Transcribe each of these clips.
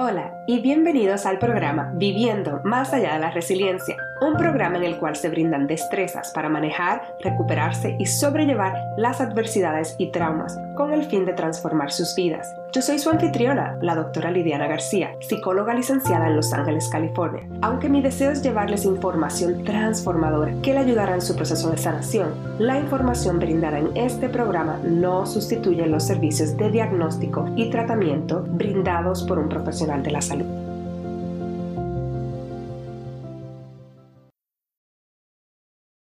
Hola y bienvenidos al programa Viviendo más allá de la resiliencia, un programa en el cual se brindan destrezas para manejar, recuperarse y sobrellevar las adversidades y traumas con el fin de transformar sus vidas. Yo soy su anfitriona, la doctora Lidiana García, psicóloga licenciada en Los Ángeles, California. Aunque mi deseo es llevarles información transformadora que le ayudará en su proceso de sanación, la información brindada en este programa no sustituye los servicios de diagnóstico y tratamiento brindados por un profesional de la salud.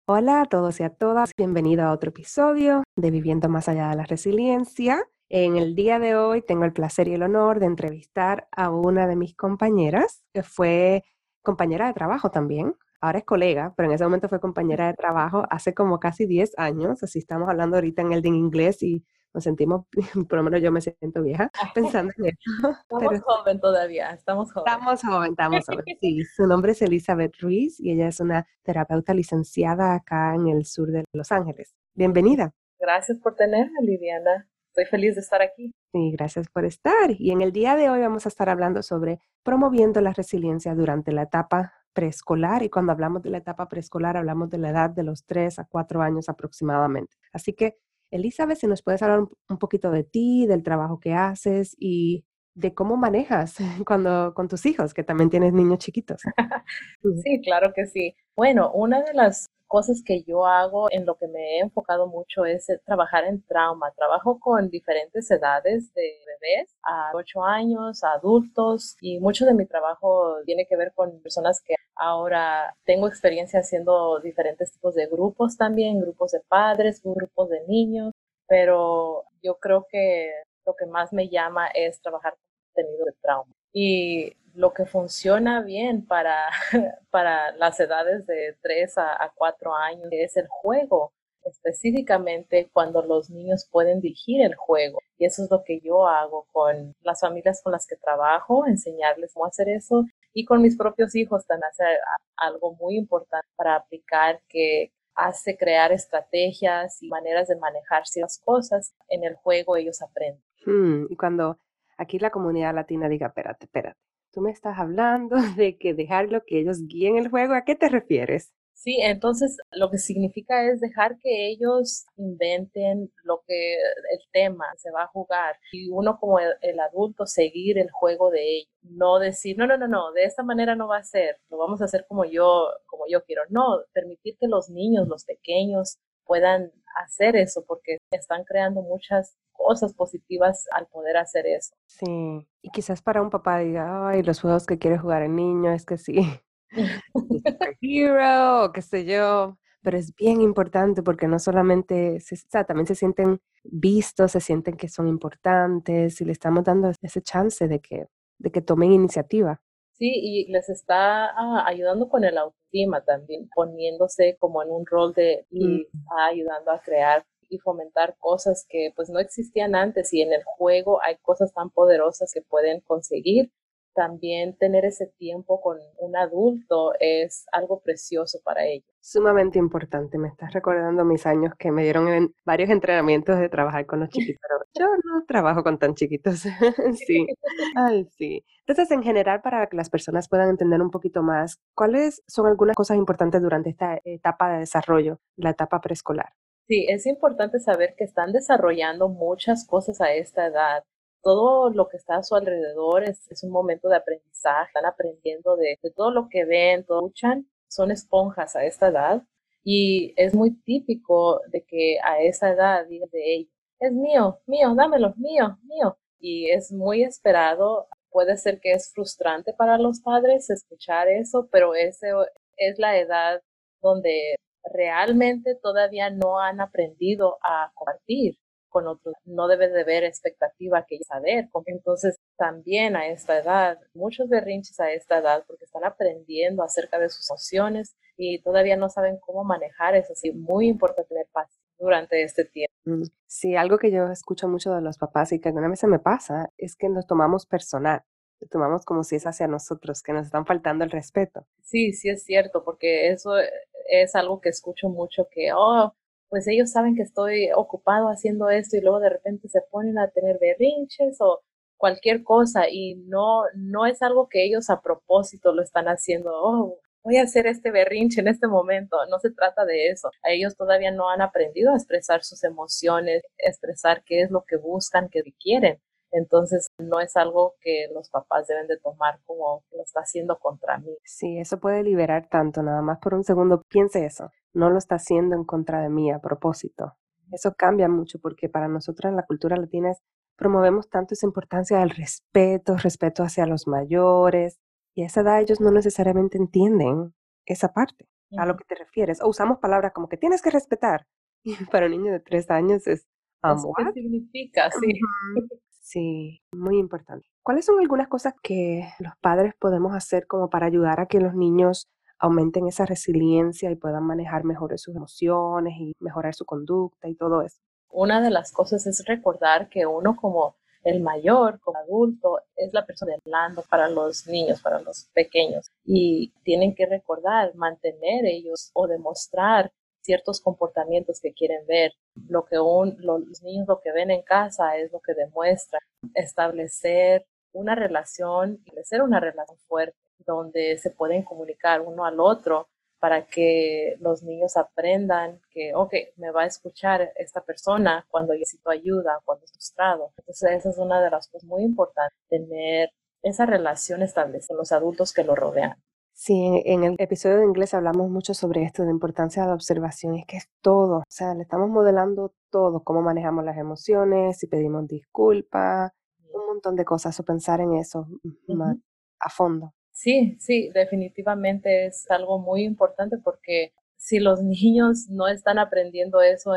Hola a todos y a todas, bienvenido a otro episodio de Viviendo más allá de la resiliencia. En el día de hoy tengo el placer y el honor de entrevistar a una de mis compañeras, que fue compañera de trabajo también. Ahora es colega, pero en ese momento fue compañera de trabajo hace como casi 10 años. Así estamos hablando ahorita en el de inglés y nos sentimos, por lo menos yo me siento vieja pensando en eso. Estamos joven todavía, estamos joven. Estamos joven, estamos joven. Sí, su nombre es Elizabeth Ruiz y ella es una terapeuta licenciada acá en el sur de Los Ángeles. Bienvenida. Gracias por tenerme, Lidiana. Estoy feliz de estar aquí. Sí, gracias por estar. Y en el día de hoy vamos a estar hablando sobre promoviendo la resiliencia durante la etapa preescolar y cuando hablamos de la etapa preescolar hablamos de la edad de los 3 a 4 años aproximadamente. Así que, Elizabeth, si nos puedes hablar un, poquito de ti, del trabajo que haces y de cómo manejas cuando con tus hijos, que también tienes niños chiquitos. sí, claro que sí. Bueno, una de las cosas que yo hago, en lo que me he enfocado mucho es eh, trabajar en trauma. Trabajo con diferentes edades de bebés, a 8 años, a adultos, y mucho de mi trabajo tiene que ver con personas que ahora tengo experiencia haciendo diferentes tipos de grupos también, grupos de padres, grupos de niños, pero yo creo que lo que más me llama es trabajar con contenido de trauma. Y lo que funciona bien para, para las edades de 3 a, 4 años es el juego, específicamente cuando los niños pueden dirigir el juego. Y eso es lo que yo hago con las familias con las que trabajo, enseñarles cómo hacer eso. Y con mis propios hijos también hace algo muy importante para aplicar que hace crear estrategias y maneras de manejar ciertas cosas. En el juego ellos aprenden. Hmm, y cuando aquí la comunidad latina diga, espérate, espérate, tú me estás hablando de que dejarlo que ellos guíen el juego, ¿a qué te refieres? Sí, entonces lo que significa es dejar que ellos inventen lo que el tema se va a jugar y uno como el, adulto seguir el juego de ellos, no decir, no, no, no, no, de esta manera no va a ser, lo vamos a hacer como yo, como yo quiero. No, permitir que los niños, los pequeños puedan hacer eso porque están creando muchas cosas positivas al poder hacer eso. Sí, y quizás para un papá diga, ay, los juegos que quiere jugar el niño es que sí, hero o qué sé yo, pero es bien importante porque no solamente, se, o sea, también se sienten vistos, se sienten que son importantes y le estamos dando ese chance de que, de que tomen iniciativa. Sí, y les está ah, ayudando con el autoestima también, poniéndose como en un rol de y está ayudando a crear y fomentar cosas que pues no existían antes y en el juego hay cosas tan poderosas que pueden conseguir. También tener ese tiempo con un adulto es algo precioso para ellos. Sumamente importante. Me estás recordando mis años que me dieron en varios entrenamientos de trabajar con los chiquitos. Pero yo no trabajo con tan chiquitos. sí. Ay, sí. Entonces, en general, para que las personas puedan entender un poquito más, ¿cuáles son algunas cosas importantes durante esta etapa de desarrollo, la etapa preescolar? Sí, es importante saber que están desarrollando muchas cosas a esta edad. Todo lo que está a su alrededor es, un momento de aprendizaje, están aprendiendo de, todo lo que ven, todo escuchan, son esponjas a esta edad y es muy típico de que a esa edad digan de ellos, es mío, mío, dámelo, mío, mío. Y es muy esperado, puede ser que es frustrante para los padres escuchar eso, pero ese es la edad donde realmente todavía no han aprendido a compartir con otros. No debe de haber expectativa que saber. Entonces, también a esta edad, muchos berrinches a esta edad porque están aprendiendo acerca de sus emociones y todavía no saben cómo manejar eso. Así, muy importante tener paz durante este tiempo. Mm, sí, algo que yo escucho mucho de los papás y que alguna vez se me pasa es que nos tomamos personal. Tomamos como si es hacia nosotros, que nos están faltando el respeto. Sí, sí es cierto, porque eso es algo que escucho mucho que, oh, pues ellos saben que estoy ocupado haciendo esto y luego de repente se ponen a tener berrinches o cualquier cosa y no, no es algo que ellos a propósito lo están haciendo, oh, voy a hacer este berrinche en este momento. No se trata de eso. Ellos todavía no han aprendido a expresar sus emociones, expresar qué es lo que buscan, qué quieren. Entonces, no es algo que los papás deben de tomar como lo está haciendo contra mí. Sí, eso puede liberar tanto, nada más por un segundo. Piense eso, no lo está haciendo en contra de mí a propósito. Eso cambia mucho porque para nosotros en la cultura latina promovemos tanto esa importancia del respeto, respeto hacia los mayores, y a esa edad ellos no necesariamente entienden esa parte a lo que te refieres. O usamos palabras como que tienes que respetar. Y para un niño de tres años es... ¿Qué significa? Sí. Sí, muy importante. ¿Cuáles son algunas cosas que los padres podemos hacer como para ayudar a que los niños aumenten esa resiliencia y puedan manejar mejor sus emociones y mejorar su conducta y todo eso? Una de las cosas es recordar que uno como el mayor, como adulto, es la persona hablando para los niños, para los pequeños. Y tienen que recordar, mantener ellos o demostrar ciertos comportamientos que quieren ver. Lo que los niños lo que ven en casa es lo que demuestra. Establecer una relación, establecer una relación fuerte donde se pueden comunicar uno al otro para que los niños aprendan que, ok, me va a escuchar esta persona cuando necesito ayuda, cuando estoy frustrado. Entonces, esa es una de las cosas muy importantes, tener esa relación establecida con los adultos que lo rodean. Sí, en, el episodio de inglés hablamos mucho sobre esto, de la importancia de la observación, es que es todo, o sea, le estamos modelando todo, cómo manejamos las emociones, si pedimos disculpas, un montón de cosas, o pensar en eso más a fondo. Sí, sí, definitivamente es algo muy importante porque si los niños no están aprendiendo eso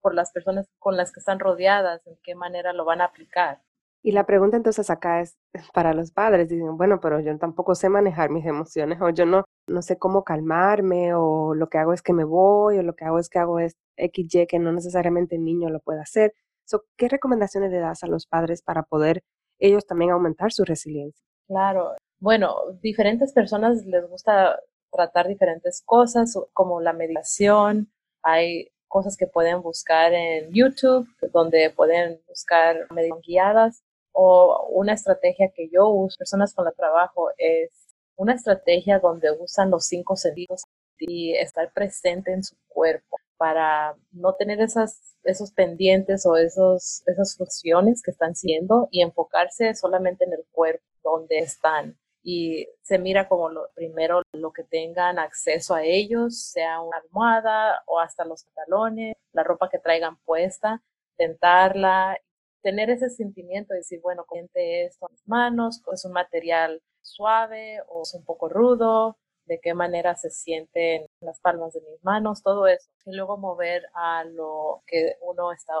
por las personas con las que están rodeadas, ¿en qué manera lo van a aplicar? Y la pregunta entonces acá es para los padres, dicen, bueno, pero yo tampoco sé manejar mis emociones o yo no, no sé cómo calmarme o lo que hago es que me voy o lo que hago es que hago es XY que no necesariamente el niño lo puede hacer. ¿Qué recomendaciones le das a los padres para poder ellos también aumentar su resiliencia? Claro, bueno, diferentes personas les gusta tratar diferentes cosas como la meditación, hay cosas que pueden buscar en YouTube, donde pueden buscar meditaciones guiadas o una estrategia que yo uso, personas con la trabajo, es una estrategia donde usan los cinco sentidos y estar presente en su cuerpo para no tener esas, esos pendientes o esos, esas funciones que están siendo y enfocarse solamente en el cuerpo donde están. Y se mira como lo primero lo que tengan acceso a ellos, sea una almohada o hasta los pantalones, la ropa que traigan puesta, tentarla tener ese sentimiento de decir, bueno, siente esto en mis manos, es un material suave o es un poco rudo, de qué manera se sienten las palmas de mis manos, todo eso. Y luego mover a lo que uno está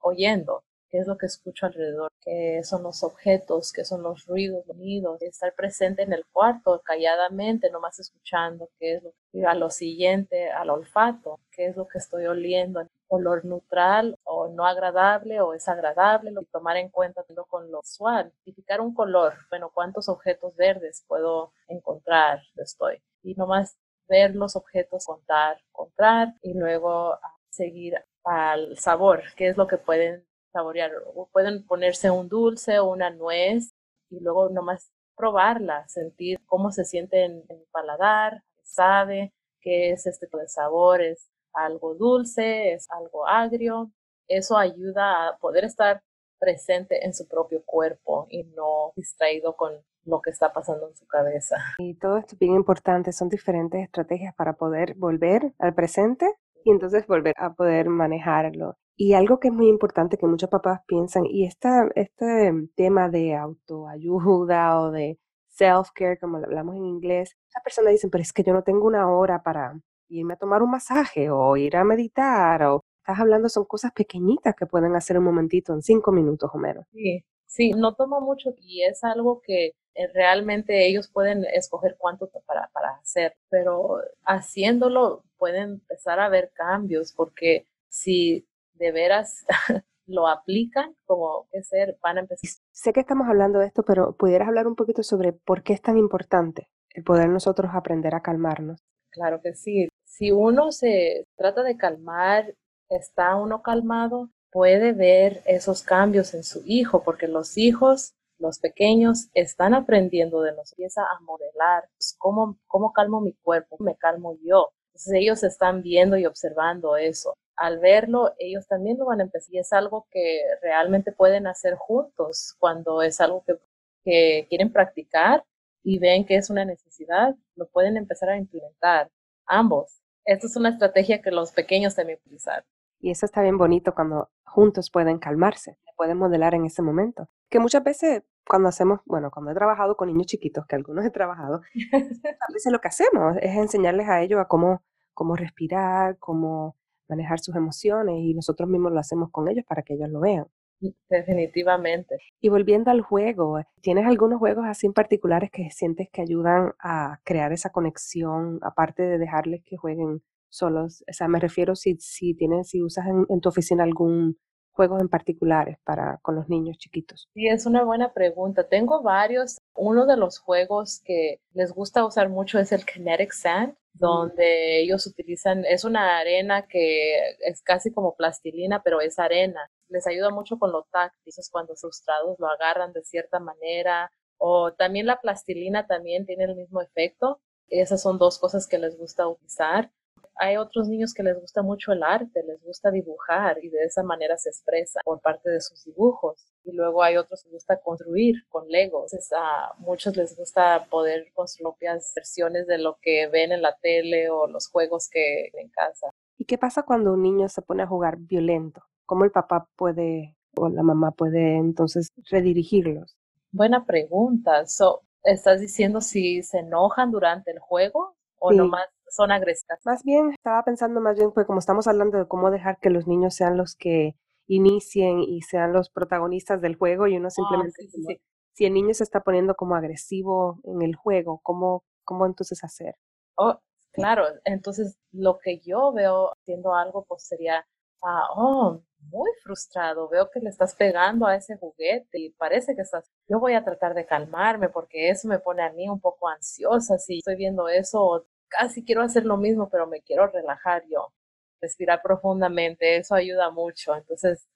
oyendo, qué es lo que escucho alrededor, qué son los objetos, qué son los ruidos, sonidos, estar presente en el cuarto calladamente, nomás escuchando qué es lo que a lo siguiente, al olfato, qué es lo que estoy oliendo, olor neutral o no agradable o es agradable, y tomar en cuenta con lo visual, identificar un color, bueno, cuántos objetos verdes puedo encontrar, estoy, y nomás ver los objetos, contar, contar y luego seguir al sabor, qué es lo que pueden saborear, o pueden ponerse un dulce o una nuez y luego nomás probarla, sentir cómo se siente en, el paladar, sabe qué es este tipo de sabores, algo dulce, es algo agrio. Eso ayuda a poder estar presente en su propio cuerpo y no distraído con lo que está pasando en su cabeza. Y todo esto es bien importante, son diferentes estrategias para poder volver al presente y entonces volver a poder manejarlo. Y algo que es muy importante que muchos papás piensan, y esta, este tema de autoayuda o de self-care, como lo hablamos en inglés, las personas dicen, pero es que yo no tengo una hora para irme a tomar un masaje o ir a meditar o estás hablando son cosas pequeñitas que pueden hacer un momentito en cinco minutos o menos. Sí, sí, no toma mucho y es algo que realmente ellos pueden escoger cuánto para, para hacer, pero haciéndolo pueden empezar a ver cambios porque si de veras lo aplican como que ser, van a empezar. Sé que estamos hablando de esto, pero pudieras hablar un poquito sobre por qué es tan importante el poder nosotros aprender a calmarnos. Claro que sí. Si uno se trata de calmar, está uno calmado, puede ver esos cambios en su hijo, porque los hijos los pequeños están aprendiendo de nosotros, empieza a modelar pues, cómo, cómo calmo mi cuerpo, me calmo yo. Entonces ellos están viendo y observando eso. Al verlo, ellos también lo van a empezar. Y es algo que realmente pueden hacer juntos cuando es algo que, que quieren practicar y ven que es una necesidad, lo pueden empezar a implementar ambos. Esta es una estrategia que los pequeños también utilizar. Y eso está bien bonito cuando juntos pueden calmarse, pueden modelar en ese momento. Que muchas veces cuando hacemos, bueno, cuando he trabajado con niños chiquitos, que algunos he trabajado, a veces lo que hacemos es enseñarles a ellos a cómo, cómo respirar, cómo manejar sus emociones y nosotros mismos lo hacemos con ellos para que ellos lo vean. Definitivamente. Y volviendo al juego, ¿tienes algunos juegos así en particulares que sientes que ayudan a crear esa conexión, aparte de dejarles que jueguen solos? O sea, me refiero si, si tienes, si usas en, tu oficina algún juego en particulares para con los niños chiquitos. Sí, es una buena pregunta. Tengo varios. Uno de los juegos que les gusta usar mucho es el Kinetic Sand, donde ellos utilizan, es una arena que es casi como plastilina, pero es arena. Les ayuda mucho con lo táctil, cuando frustrados lo agarran de cierta manera. O también la plastilina también tiene el mismo efecto. Esas son dos cosas que les gusta utilizar hay otros niños que les gusta mucho el arte, les gusta dibujar y de esa manera se expresa por parte de sus dibujos. Y luego hay otros que les gusta construir con Legos. a muchos les gusta poder construir propias versiones de lo que ven en la tele o los juegos que en casa. ¿Y qué pasa cuando un niño se pone a jugar violento? ¿Cómo el papá puede o la mamá puede entonces redirigirlos? Buena pregunta. So, ¿Estás diciendo si se enojan durante el juego o nomás son agresivas. Más bien, estaba pensando más bien, pues como estamos hablando de cómo dejar que los niños sean los que inicien y sean los protagonistas del juego y uno ah, simplemente, si, el niño se está poniendo como agresivo en el juego, ¿cómo, cómo entonces hacer? Oh, claro, entonces lo que yo veo haciendo algo pues sería, ah, oh, muy frustrado, veo que le estás pegando a ese juguete y parece que estás, yo voy a tratar de calmarme porque eso me pone a mí un poco ansiosa si estoy viendo eso casi quiero hacer lo mismo, pero me quiero relajar yo. Respirar profundamente, eso ayuda mucho. Entonces,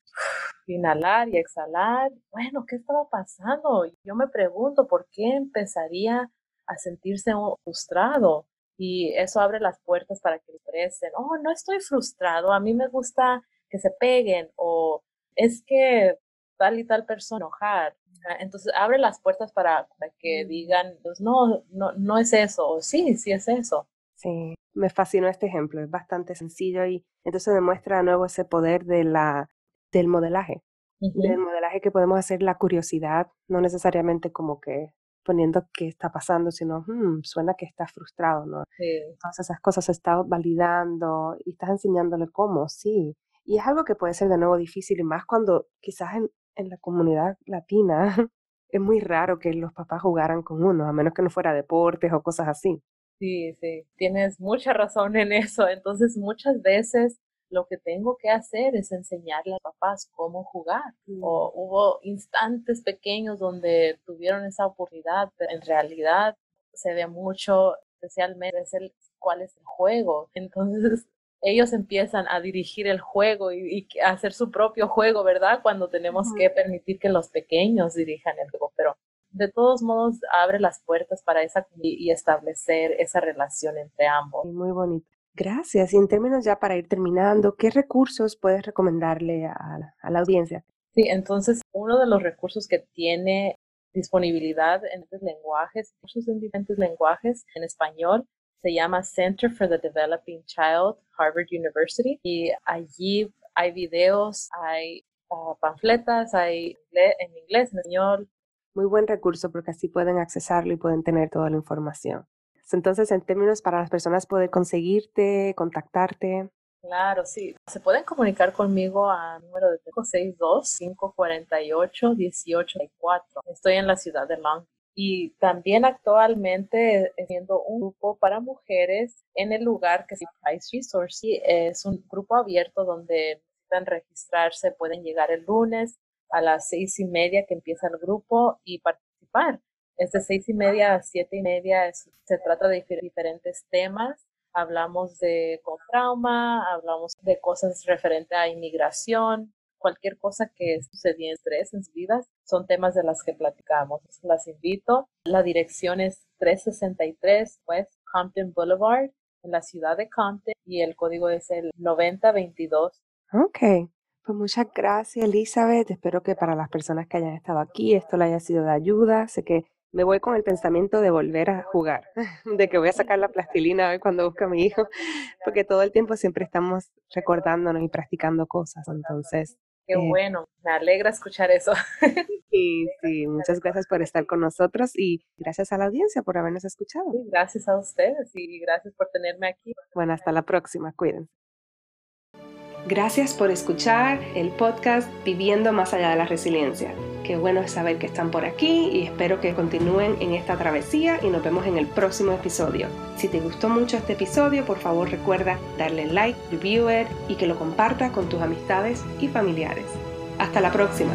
inhalar y exhalar. Bueno, ¿qué estaba pasando? Yo me pregunto por qué empezaría a sentirse frustrado. Y eso abre las puertas para que expresen, oh, no estoy frustrado, a mí me gusta que se peguen o es que tal y tal persona enojar. Entonces abre las puertas para, que mm. digan, pues no, no, no es eso, o sí, sí es eso. Sí, me fascinó este ejemplo, es bastante sencillo y entonces demuestra de nuevo ese poder de la, del modelaje, del modelaje que podemos hacer la curiosidad, no necesariamente como que poniendo qué está pasando, sino hmm, suena que está frustrado, ¿no? Sí. Todas esas cosas se está validando y estás enseñándole cómo, sí. Y es algo que puede ser de nuevo difícil y más cuando quizás en, en la comunidad latina es muy raro que los papás jugaran con uno, a menos que no fuera deportes o cosas así. Sí, sí, tienes mucha razón en eso. Entonces, muchas veces lo que tengo que hacer es enseñarle a papás cómo jugar. O hubo instantes pequeños donde tuvieron esa oportunidad, pero en realidad se ve mucho, especialmente el, cuál es el juego. Entonces, ellos empiezan a dirigir el juego y, a hacer su propio juego, ¿verdad? Cuando tenemos que permitir que los pequeños dirijan el juego, pero de todos modos abre las puertas para esa y establecer esa relación entre ambos. Muy bonito. Gracias. Y en términos ya para ir terminando, ¿qué recursos puedes recomendarle a, a la audiencia? Sí, entonces uno de los recursos que tiene disponibilidad en diferentes lenguajes, en diferentes lenguajes en español, se llama Center for the Developing Child, Harvard University, y allí hay videos, hay uh, panfletas, hay en inglés, en español. Muy buen recurso porque así pueden accesarlo y pueden tener toda la información. Entonces, en términos para las personas poder conseguirte, contactarte. Claro, sí. Se pueden comunicar conmigo al número de 562-548-1864. Estoy en la ciudad de Long y también actualmente siendo un grupo para mujeres en el lugar que se Price Resource. es un grupo abierto donde necesitan registrarse, pueden llegar el lunes a las seis y media que empieza el grupo y participar. Es de seis y media a siete y media, se trata de diferentes temas. Hablamos de con trauma, hablamos de cosas referentes a inmigración, cualquier cosa que sucedía en estrés en sus vidas, son temas de las que platicamos. Las invito. La dirección es 363 West Compton Boulevard en la ciudad de Compton y el código es el 9022. Ok. Pues muchas gracias, Elizabeth. Espero que para las personas que hayan estado aquí esto le haya sido de ayuda. Sé que me voy con el pensamiento de volver a jugar, de que voy a sacar la plastilina hoy cuando busque a mi hijo, porque todo el tiempo siempre estamos recordándonos y practicando cosas. Entonces. Qué eh, bueno, me alegra escuchar eso. Sí, sí, muchas gracias por estar con nosotros y gracias a la audiencia por habernos escuchado. gracias a ustedes y gracias por tenerme aquí. Bueno, hasta la próxima, cuídense. Gracias por escuchar el podcast Viviendo más allá de la resiliencia. Qué bueno es saber que están por aquí y espero que continúen en esta travesía y nos vemos en el próximo episodio. Si te gustó mucho este episodio, por favor recuerda darle like, review it y que lo compartas con tus amistades y familiares. Hasta la próxima.